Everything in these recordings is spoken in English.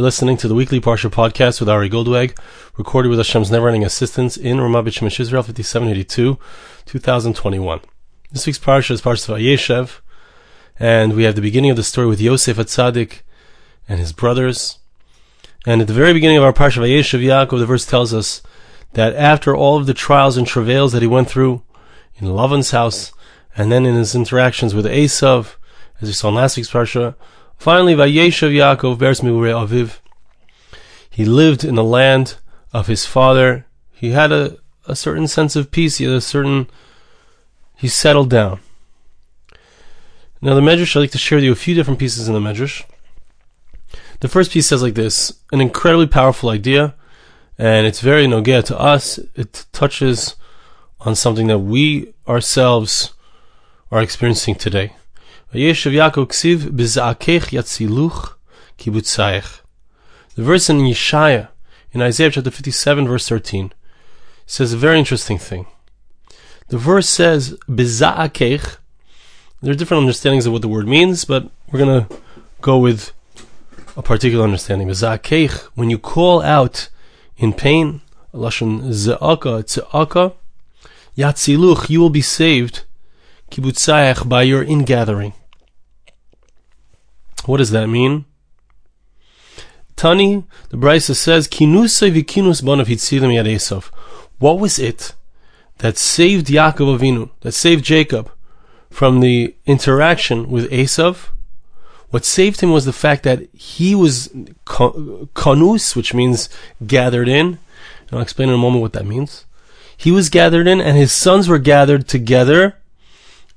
You're listening to the weekly Parsha podcast with Ari Goldwag, recorded with Hashem's never-ending assistance in Ramat Beit Israel 5782, 2021. This week's Parsha is Parsha Vayeshev, and we have the beginning of the story with Yosef Atzadik and his brothers. And at the very beginning of our Parsha Vayeshev Yaakov, the verse tells us that after all of the trials and travails that he went through in Lavan's house, and then in his interactions with Esav, as we saw in last week's Parsha, Finally, Vayeshev Yaakov bears Migurei Aviv. He lived in the land of his father. He had a, a certain sense of peace. He had a certain. He settled down. Now, the Medrash, I'd like to share with you a few different pieces in the Medrash. The first piece says like this an incredibly powerful idea, and it's very nogea to us. It touches on something that we ourselves are experiencing today. Yaakov ksiv b'za'akech yatziluch. The verse in Yeshaya, in Isaiah chapter 57 verse 13, says a very interesting thing. The verse says b'za'akech. There are different understandings of what the word means, but we're going to go with a particular understanding. B'za'akech, when you call out in pain, lashon za'aka, tza'aka, yatziluch, you will be saved, kibbutzayich, by your ingathering. What does that mean? Tani, the Brisa says, Kinusay vikinus bonav hitzilim yad Esav. What was it that saved Yaakov Avinu, that saved Jacob from the interaction with Esav? What saved him was the fact that he was konus, which means gathered in. And I'll explain in a moment what that means. He was gathered in, and his sons were gathered together.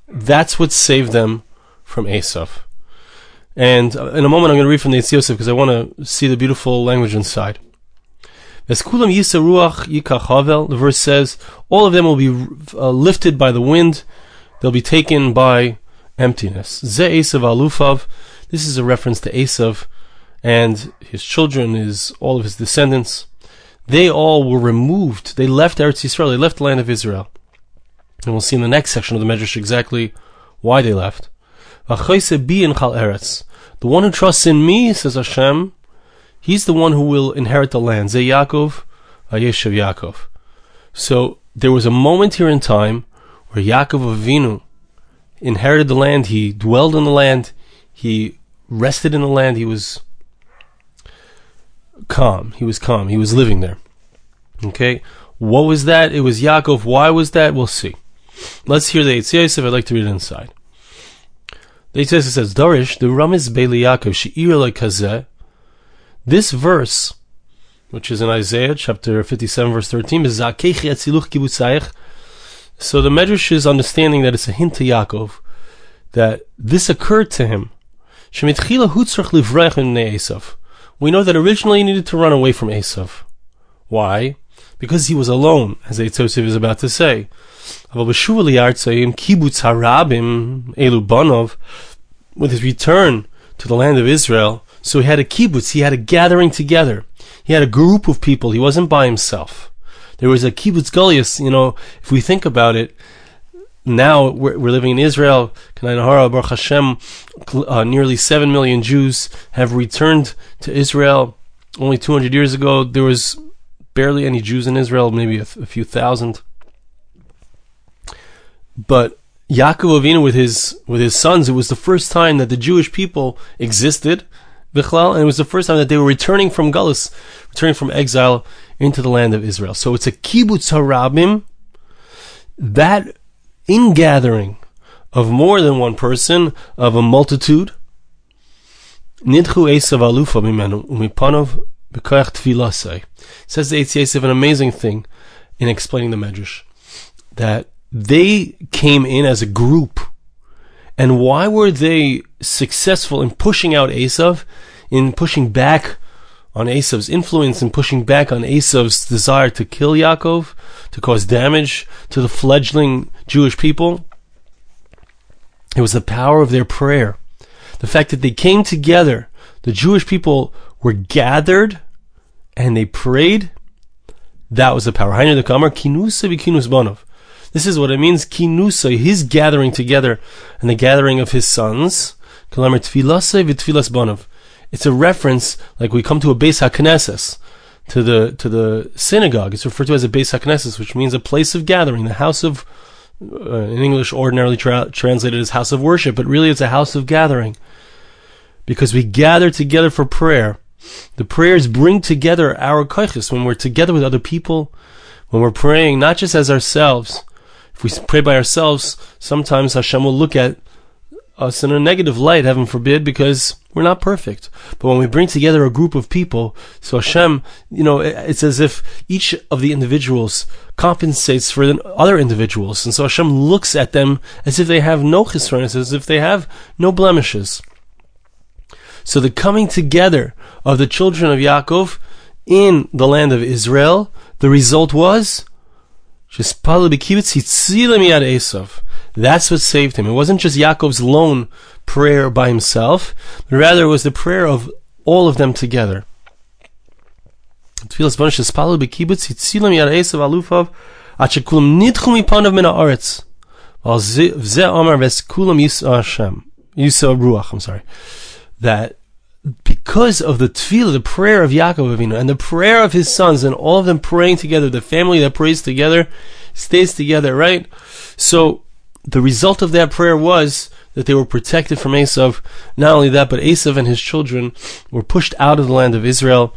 That's what saved them from Esav. And uh, in a moment, I'm going to read from the Yosef because I want to see the beautiful language inside. The verse says, all of them will be uh, lifted by the wind, they'll be taken by emptiness. Alufav, this is a reference to Esav and his children, his all of his descendants. They all were removed. They left Eretz Yisrael. They left the land of Israel. And we'll see in the next section of the Medrash exactly why they left. The one who trusts in me, says Hashem, he's the one who will inherit the land. Ze Yaakov, Vayeshev Yaakov. So there was a moment here in time where Yaakov Avinu inherited the land. He dwelled in the land. He rested in the land. He was calm. He was calm. He was living there. Okay. What was that? It was Yaakov. Why was that? We'll see. Let's hear the Eitz. I'd like to read it inside. The says, it says, Dorish, the Ramiz Beili Yaakov, She'ir Kazeh. This verse, which is in Isaiah chapter 57, verse 13, is Zakechi Atziluch Kibutzayich. So the Medrash is understanding that it's a hint to Yaakov that this occurred to him. We know that originally he needed to run away from Esav. Why? Because he was alone, as Eitz is about to say. With his return to the land of Israel, so he had a kibbutz, he had a gathering together. He had a group of people, he wasn't by himself. There was a kibbutz galius, you know, if we think about it, now we're, we're living in Israel, Baruch Hashem, uh, nearly 7 million Jews have returned to Israel. Only 200 years ago, there was barely any Jews in Israel, maybe a, few thousand. But Yaakov Avinu with his with his sons, it was the first time that the Jewish people existed, Bichlal, and it was the first time that they were returning from Gullus, returning from exile into the land of Israel. So it's a kibbutz harabim, that ingathering of more than one person, of a multitude. Esav alufa mimenu umipanov. Says the Eitz an amazing thing in explaining the Medrash that they came in as a group. And why were they successful in pushing out Esav, in pushing back on Esav's influence, and pushing back on Esav's desire to kill Yaakov, to cause damage to the fledgling Jewish people? It was the power of their prayer. The fact that they came together, the Jewish people were gathered and they prayed. That was the power. the Kamar, Kinusa Kinus Bonov. This is what it means, kinusa, his gathering together and the gathering of his sons. It's it's a reference, like we come to a Beis HaKnesses, to the to the synagogue. It's referred to as a Beis HaKnesses, which means a place of gathering, the house of, uh, in English, ordinarily tra- translated as house of worship, but really it's a house of gathering, because we gather together for prayer. The prayers bring together our koiches when we're together with other people, when we're praying not just as ourselves. If we pray by ourselves, sometimes Hashem will look at us in a negative light, heaven forbid, because we're not perfect. But when we bring together a group of people, so Hashem, you know, it's as if each of the individuals compensates for the other individuals. And so Hashem looks at them as if they have no chisronis, as if they have no blemishes. So the coming together of the children of Yaakov in the land of Israel, the result was that's what saved him. It wasn't just Yaakov's lone prayer by himself, but rather it was the prayer of all of them together. I'm sorry. That because of the tefillah, the prayer of Yaakov Avinu, and the prayer of his sons, and all of them praying together, the family that prays together stays together, right? So the result of that prayer was that they were protected from Esav. Not only that, but Esav and his children were pushed out of the land of Israel.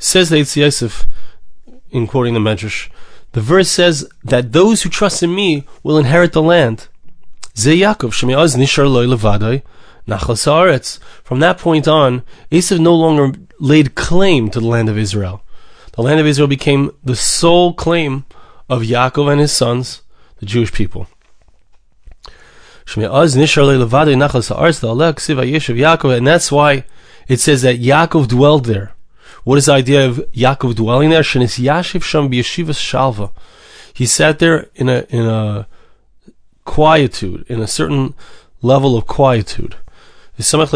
Says the Yosef, in quoting the Medrash, the verse says that those who trust in me will inherit the land. From that point on, Esav no longer laid claim to the land of Israel. The land of Israel became the sole claim of Yaakov and his sons, the Jewish people. And that's why it says that Yaakov dwelled there. What is the idea of Yaakov dwelling there? He sat there in a in a quietude, in a certain level of quietude. What does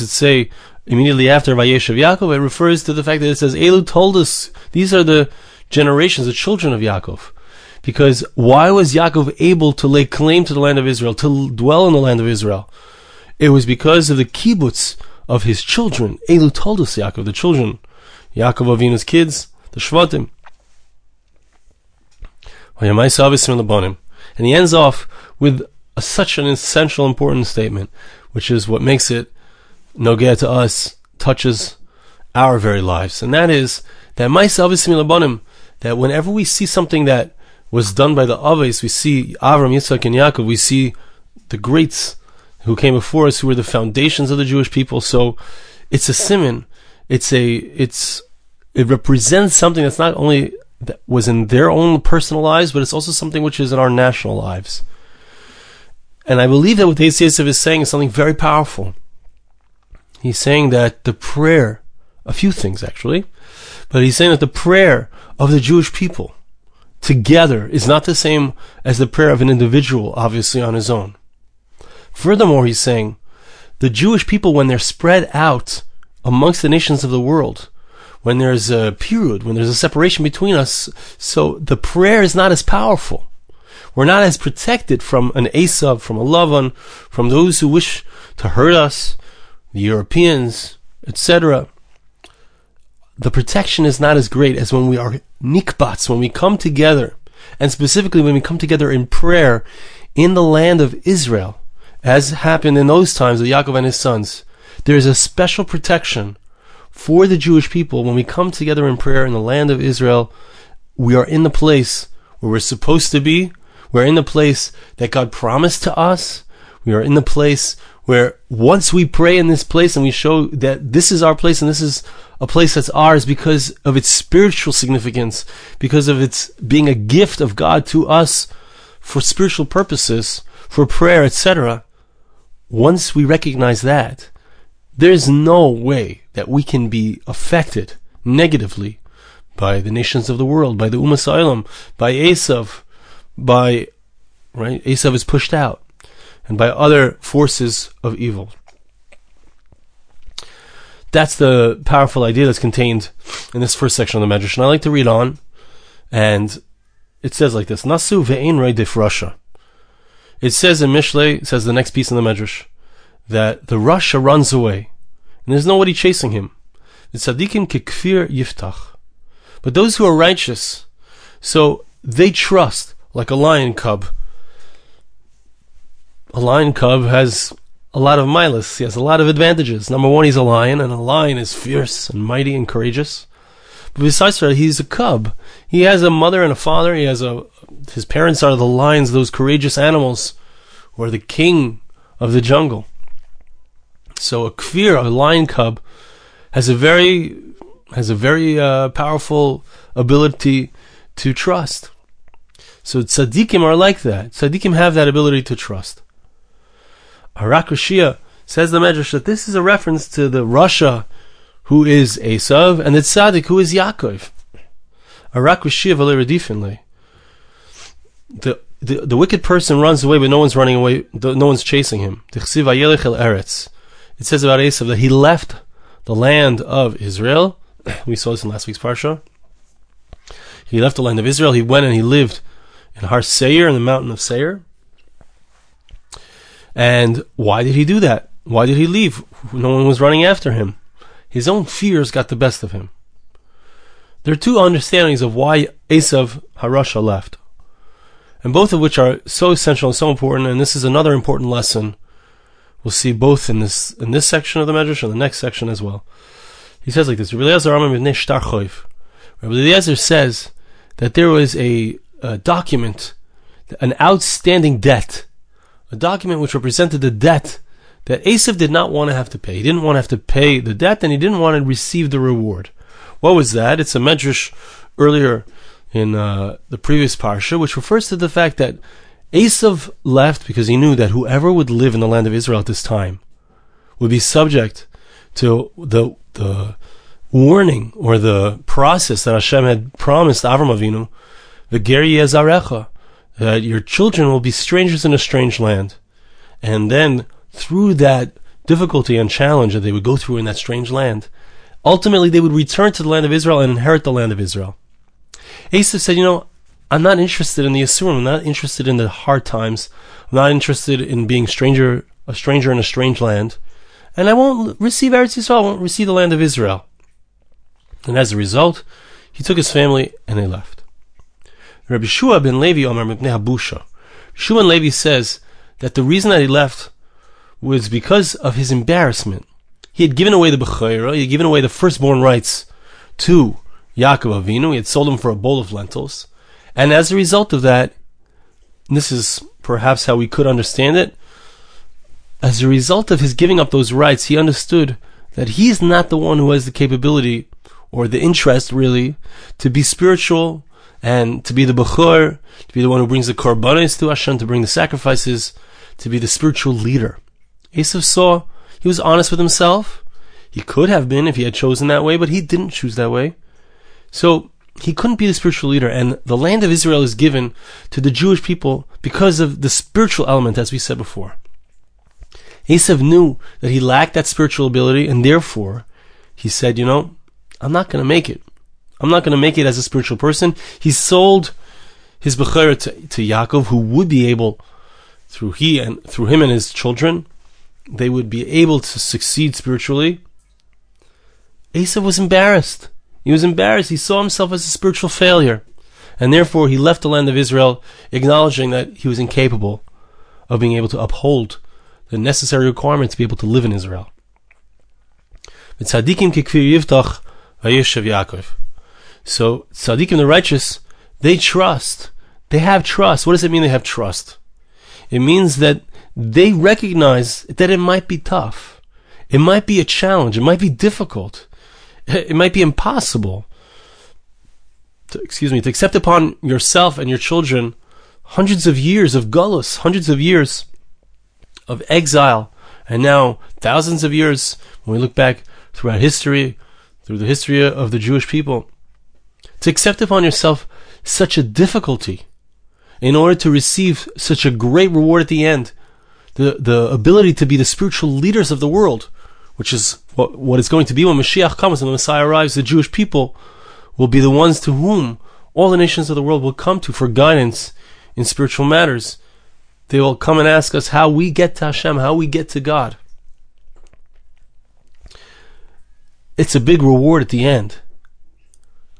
it say immediately after Vayeshev Yaakov? It refers to the fact that it says Eileh toldos these are the generations, the children of Yaakov. Because why was Yaakov able to lay claim to the land of Israel, to dwell in the land of Israel? It was because of the kibbutz of his children. Eileh toldos Yaakov, the children, Yaakov Avinu's kids, the Shvatim. And he ends off with a, such an essential, important statement, which is what makes it nogea to us, touches our very lives, and that is that that whenever we see something that was done by the Avos, we see Avram, Yitzhak, and Yaakov, we see the greats who came before us, who were the foundations of the Jewish people. So it's a simon. It's a it's it represents something that's not only that was in their own personal lives, but it's also something which is in our national lives. And I believe that what Yosef is saying is something very powerful. He's saying that the prayer, a few things actually, but he's saying that the prayer of the Jewish people together is not the same as the prayer of an individual, obviously on his own. Furthermore, he's saying the Jewish people, when they're spread out amongst the nations of the world, when there's a period, when there's a separation between us, so the prayer is not as powerful. We're not as protected from an Esav, from a Lavan, from those who wish to hurt us, the Europeans, etc. The protection is not as great as when we are nikbats, when we come together, and specifically when we come together in prayer in the land of Israel, as happened in those times of Yaakov and his sons. There is a special protection for the Jewish people when we come together in prayer in the land of Israel. We are in the place where we're supposed to be, we're in the place that God promised to us. We are in the place where once we pray in this place and we show that this is our place and this is a place that's ours because of its spiritual significance, because of its being a gift of God to us for spiritual purposes, for prayer, etc. Once we recognize that, there's no way that we can be affected negatively by the nations of the world, by the Ummah by Esav, by right Esav is pushed out, and by other forces of evil. That's the powerful idea that's contained in this first section of the Medrash. And I like to read on, and it says like this: Nasu ve'ein rasha. It says in Mishlei, it says the next piece in the Medrash, that the rasha runs away, and there's nobody chasing him. The tzaddikim kekfir yiftach. But those who are righteous, so they trust like a lion cub. A lion cub has a lot of milas. He has a lot of advantages. Number one, he's a lion, and a lion is fierce and mighty and courageous. But besides that, he's a cub. He has a mother and a father. He has a his parents are the lions, those courageous animals, are the king of the jungle. So a kfir, a lion cub, has a very has a very uh, powerful ability to trust. So tzaddikim are like that. Tzaddikim have that ability to trust. Arak says the Medrash that this is a reference to the rasha who is Esav and the tzaddik who is Yaakov. Arak the, the the wicked person runs away, but no one's running away. No one's chasing him. It says about Esav that he left the land of Israel. We saw this in last week's parsha. He left the land of Israel. He went and he lived in Har Seir, in the mountain of Seir. And why did he do that? Why did he leave? No one was running after him. His own fears got the best of him. There are two understandings of why Esav Harasha left, and both of which are so essential and so important. And this is another important lesson we'll see both in this in this section of the Medrash and the next section as well. He says like this: Rabbi says that there was a, a document, an outstanding debt, a document which represented the debt that Esav did not want to have to pay. He didn't want to have to pay the debt, and he didn't want to receive the reward. What was that? It's a medrash earlier in uh, the previous parsha, which refers to the fact that Esav left because he knew that whoever would live in the land of Israel at this time would be subject to the the warning or the process that Hashem had promised Avram Avinu, the Geri Yezarecha, that your children will be strangers in a strange land. And then through that difficulty and challenge that they would go through in that strange land, ultimately they would return to the land of Israel and inherit the land of Israel. Esav said, you know, I'm not interested in the Yisurim. I'm not interested in the hard times. I'm not interested in being stranger, a stranger in a strange land. And I won't receive Eretz Yisrael. I won't receive the land of Israel. And as a result, he took his family and they left. Rabbi Shua ben Levi Omer Mipnei Habusha. Shua ben Levi says that the reason that he left was because of his embarrassment. He had given away the Bechora, he had given away the firstborn rights to Yaakov Avinu, he had sold him for a bowl of lentils. And as a result of that, this is perhaps how we could understand it, as a result of his giving up those rights, he understood that he is not the one who has the capability or the interest really to be spiritual and to be the Bechor, to be the one who brings the korbanos to Hashem, to bring the sacrifices, to be the spiritual leader. Esav saw he was honest with himself. He could have been if he had chosen that way, but he didn't choose that way. So he couldn't be the spiritual leader, and the land of Israel is given to the Jewish people because of the spiritual element, as we said before. Esav knew that he lacked that spiritual ability, and therefore he said, You know, I'm not going to make it. I'm not going to make it as a spiritual person. He sold his Bechira to, to Yaakov, who would be able, through he and through him and his children, they would be able to succeed spiritually. Esav was embarrassed. He was embarrassed. He saw himself as a spiritual failure. And therefore, he left the land of Israel, acknowledging that he was incapable of being able to uphold the necessary requirements to be able to live in Israel. So, tzaddikim the righteous, they trust. They have trust. What does it mean they have trust? It means that they recognize that it might be tough. It might be a challenge. It might be difficult. It might be impossible. To, excuse me, to accept upon yourself and your children hundreds of years of gullus, hundreds of years of exile, and now thousands of years when we look back throughout history, through the history of the Jewish people, to accept upon yourself such a difficulty in order to receive such a great reward at the end the, the ability to be the spiritual leaders of the world, which is what, what it's going to be when Mashiach comes and the Messiah arrives, the Jewish people will be the ones to whom all the nations of the world will come to for guidance in spiritual matters. they will come and ask us how we get to Hashem, how we get to God. It's a big reward at the end.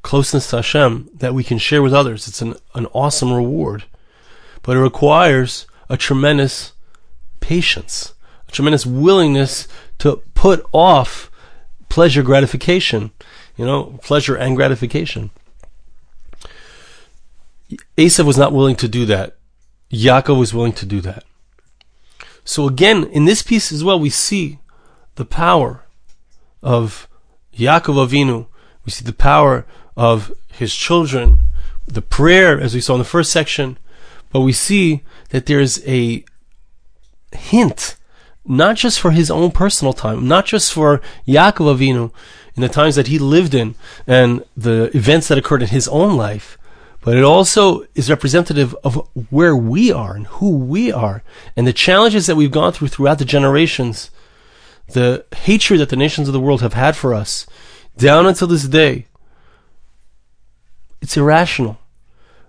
Closeness to Hashem that we can share with others. It's an, an awesome reward. But it requires a tremendous patience, a tremendous willingness to put off pleasure gratification, you know, pleasure and gratification. Esav was not willing to do that. Yaakov was willing to do that. So again, in this piece as well, we see the power of Yaakov Avinu. We see the power of his children, the prayer, as we saw in the first section, but we see that there's a hint, not just for his own personal time, not just for Yaakov Avinu in the times that he lived in and the events that occurred in his own life, but it also is representative of where we are and who we are and the challenges that we've gone through throughout the generations, the hatred that the nations of the world have had for us, down until this day. It's irrational.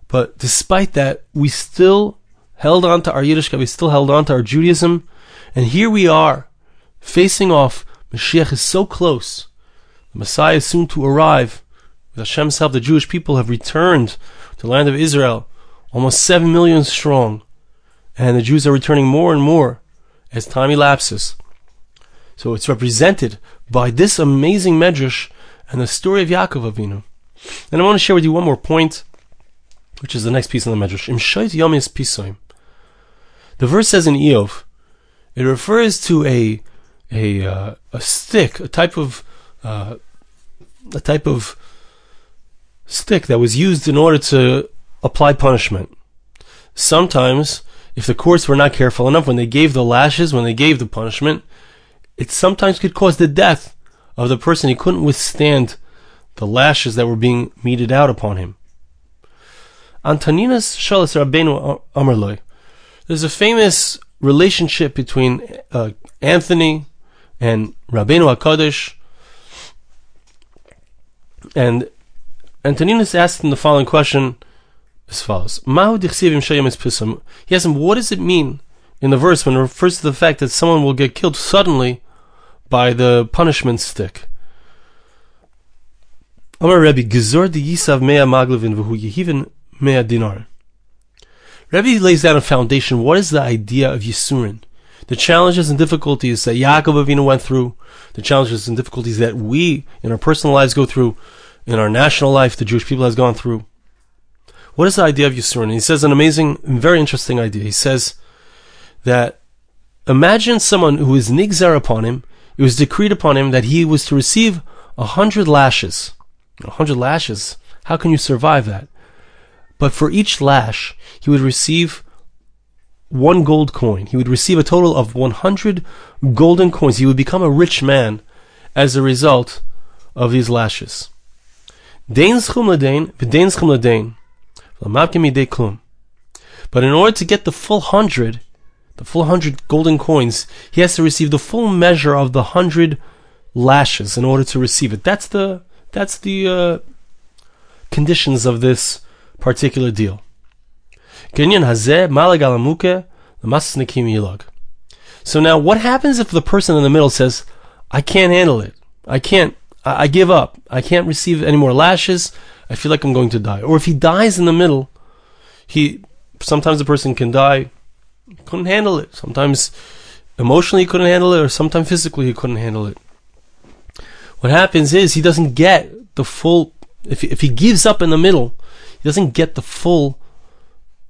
But despite that, we still held on to our Yiddishkeit, we still held on to our Judaism, and here we are, facing off. Mashiach is so close. The Messiah is soon to arrive. With Hashem's help, the Jewish people have returned to the land of Israel, almost seven million strong, and the Jews are returning more and more as time elapses. So it's represented by this amazing medrash and the story of Yaakov Avinu. And I want to share with you one more point, which is the next piece in the medrash. The verse says in Iyov, it refers to a a uh, a stick, a type of uh, a type of stick that was used in order to apply punishment. Sometimes, if the courts were not careful enough, when they gave the lashes, when they gave the punishment, it sometimes could cause the death of the person. He couldn't withstand the lashes that were being meted out upon him. Antoninus Shalas Rabbeinu Amarloi. There's a famous relationship between uh, Anthony and Rabbeinu Hakadosh, and Antoninus asked him the following question as follows: He asked him, "What does it mean in the verse when it refers to the fact that someone will get killed suddenly by the punishment stick?" Amar de Yisav mea maglevin v'hu mea dinar. Rebbe lays down a foundation. What is the idea of Yisurin? The challenges and difficulties that Yaakov Avinu went through, the challenges and difficulties that we in our personal lives go through, in our national life, the Jewish people has gone through. What is the idea of Yisurin? He says an amazing, very interesting idea. He says that imagine someone who is nigzar upon him. It was decreed upon him that he was to receive a hundred lashes a hundred lashes. How can you survive that? But for each lash, he would receive one gold coin. He would receive a total of 100 golden coins. He would become a rich man as a result of these lashes. But in order to get the full hundred, the full hundred golden coins, he has to receive the full measure of the hundred lashes in order to receive it. That's the that's the uh, conditions of this particular deal. So now what happens if the person in the middle says, I can't handle it. I can't, I, I give up. I can't receive any more lashes. I feel like I'm going to die. Or if he dies in the middle, he, sometimes the person can die, couldn't handle it. Sometimes emotionally he couldn't handle it, or sometimes physically he couldn't handle it. What happens is he doesn't get the full, if, if he gives up in the middle, he doesn't get the full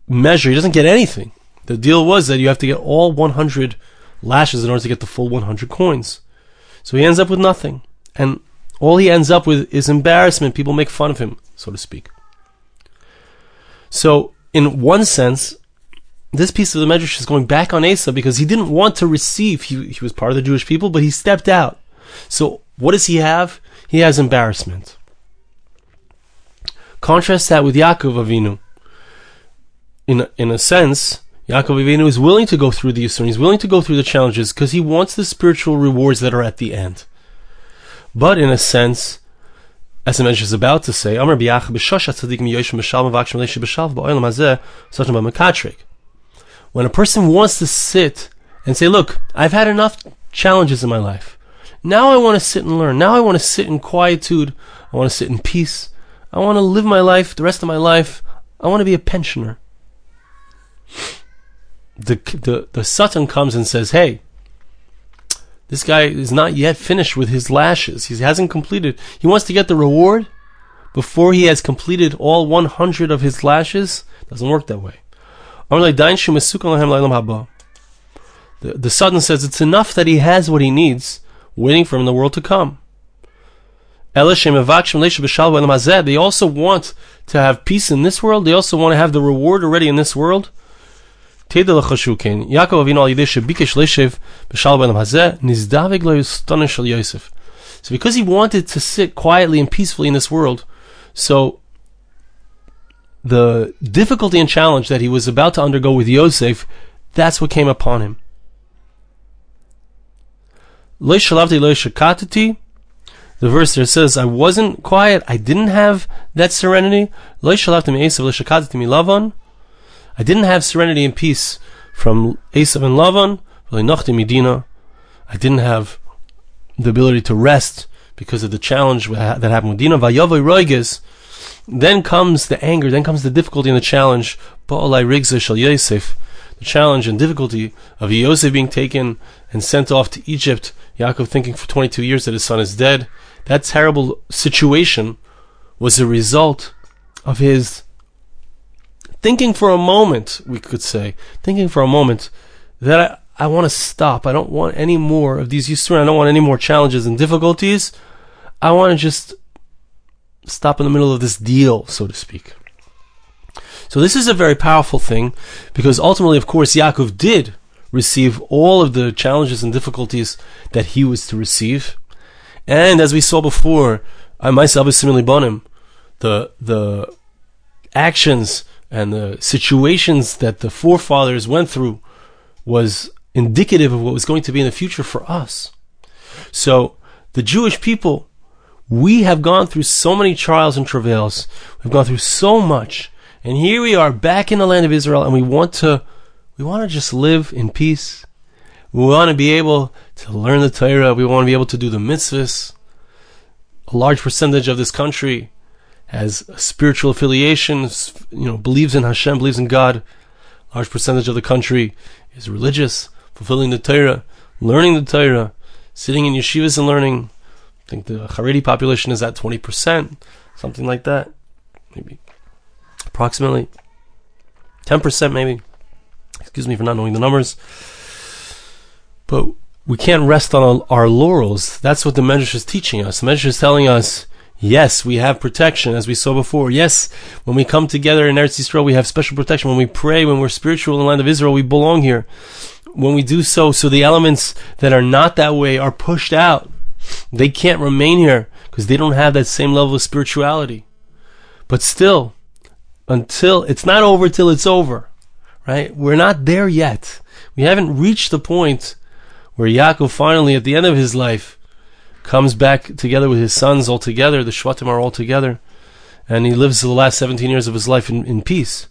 measure. He doesn't get anything. The deal was that you have to get all 100 lashes in order to get the full 100 coins. So he ends up with nothing. And all he ends up with is embarrassment. People make fun of him, so to speak. So, in one sense, this piece of the Medrash is going back on Esav because he didn't want to receive. He, he was part of the Jewish people, but he stepped out. So what does he have? He has embarrassment. Contrast that with Yaakov Avinu. In a, in a sense, Yaakov Avinu is willing to go through the Yisurim. He's willing to go through the challenges because he wants the spiritual rewards that are at the end. But in a sense, as the Medrash is about to say, when a person wants to sit and say, look, I've had enough challenges in my life. Now I want to sit and learn. Now I want to sit in quietude. I want to sit in peace. I want to live my life, the rest of my life. I want to be a pensioner. The, the, the Satan comes and says, hey, this guy is not yet finished with his lashes. He hasn't completed. He wants to get the reward before he has completed all 100 of his lashes. Doesn't work that way. The, the Satan says it's enough that he has what he needs, waiting for him in the world to come. They also want to have peace in this world. They also want to have the reward already in this world. So because he wanted to sit quietly and peacefully in this world, so the difficulty and challenge that he was about to undergo with Yosef, that's what came upon him. The verse there says, "I wasn't quiet. I didn't have that serenity." I didn't have serenity and peace from Esav and Lavan. I didn't have the ability to rest because of the challenge that happened with Dina. Then comes the anger, then comes the difficulty and the challenge. The challenge and difficulty of Yosef being taken and sent off to Egypt. Yaakov thinking for 22 years that his son is dead. That terrible situation was a result of his thinking for a moment, we could say, thinking for a moment that I, I want to stop. I don't want any more of these Yisrael. I don't want any more challenges and difficulties. I want to just stop in the middle of this deal, so to speak. So this is a very powerful thing because ultimately, of course, Yaakov did receive all of the challenges and difficulties that he was to receive. And as we saw before, I myself is similarly bonim, the the actions and the situations that the forefathers went through was indicative of what was going to be in the future for us. So the Jewish people, we have gone through so many trials and travails. We've gone through so much. And here we are back in the land of Israel and we want to, we want to just live in peace. We want to be able to learn the Torah. We want to be able to do the mitzvahs. A large percentage of this country has a spiritual affiliation, you know, believes in Hashem, believes in God. A large percentage of the country is religious, fulfilling the Torah, learning the Torah, sitting in yeshivas and learning. I think the Haredi population is at 20%, something like that. Maybe approximately 10% maybe. Excuse me for not knowing the numbers. But we can't rest on our laurels. That's what the Medrash is teaching us. The Medrash is telling us Yes, we have protection, as we saw before. Yes, when we come together in Eretz Yisrael, we have special protection. When we pray, when we're spiritual in the land of Israel, we belong here. When we do so, so the elements that are not that way are pushed out. They can't remain here because they don't have that same level of spirituality. But still, until it's not over till it's over, right? We're not there yet. We haven't reached the point where Yaakov finally, at the end of his life, comes back together with his sons all together. The Shvatim are all together. And he lives the last 17 years of his life in, in peace.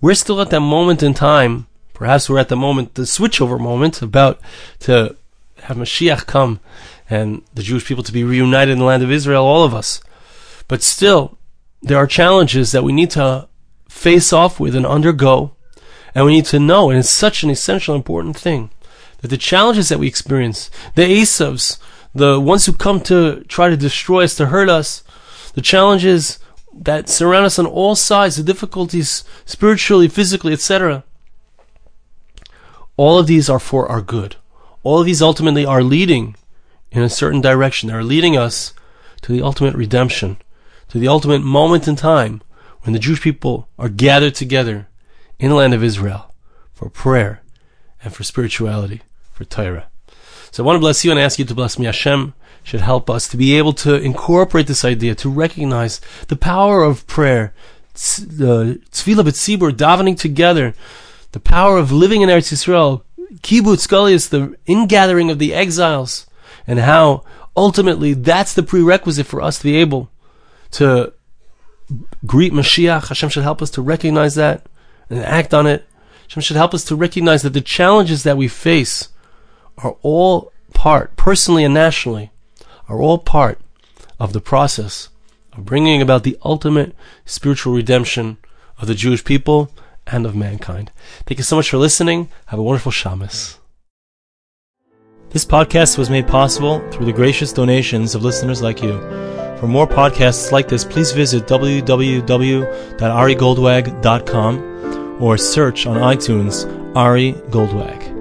We're still at that moment in time. Perhaps we're at the moment, the switchover moment, about to have Mashiach come and the Jewish people to be reunited in the land of Israel, all of us. But still, there are challenges that we need to face off with and undergo. And we need to know, and it's such an essential, important thing, that the challenges that we experience, the Esavs, the ones who come to try to destroy us, to hurt us, the challenges that surround us on all sides, the difficulties spiritually, physically, etc. All of these are for our good. All of these ultimately are leading in a certain direction. They are leading us to the ultimate redemption, to the ultimate moment in time when the Jewish people are gathered together in the land of Israel for prayer and for spirituality, for Torah. So I want to bless you and ask you to bless me. Hashem should help us to be able to incorporate this idea, to recognize the power of prayer, the tefillah b'tzibur, davening together, the power of living in Eretz Yisrael, kibbutz galius, the ingathering of the exiles, and how ultimately that's the prerequisite for us to be able to greet Mashiach. Hashem should help us to recognize that and act on it, Hashem should help us to recognize that the challenges that we face are all part, personally and nationally, are all part of the process of bringing about the ultimate spiritual redemption of the Jewish people and of mankind. Thank you so much for listening. Have a wonderful Shabbos. This podcast was made possible through the gracious donations of listeners like you. For more podcasts like this, please visit www.arigoldwag.com or search on iTunes Ari Goldwag.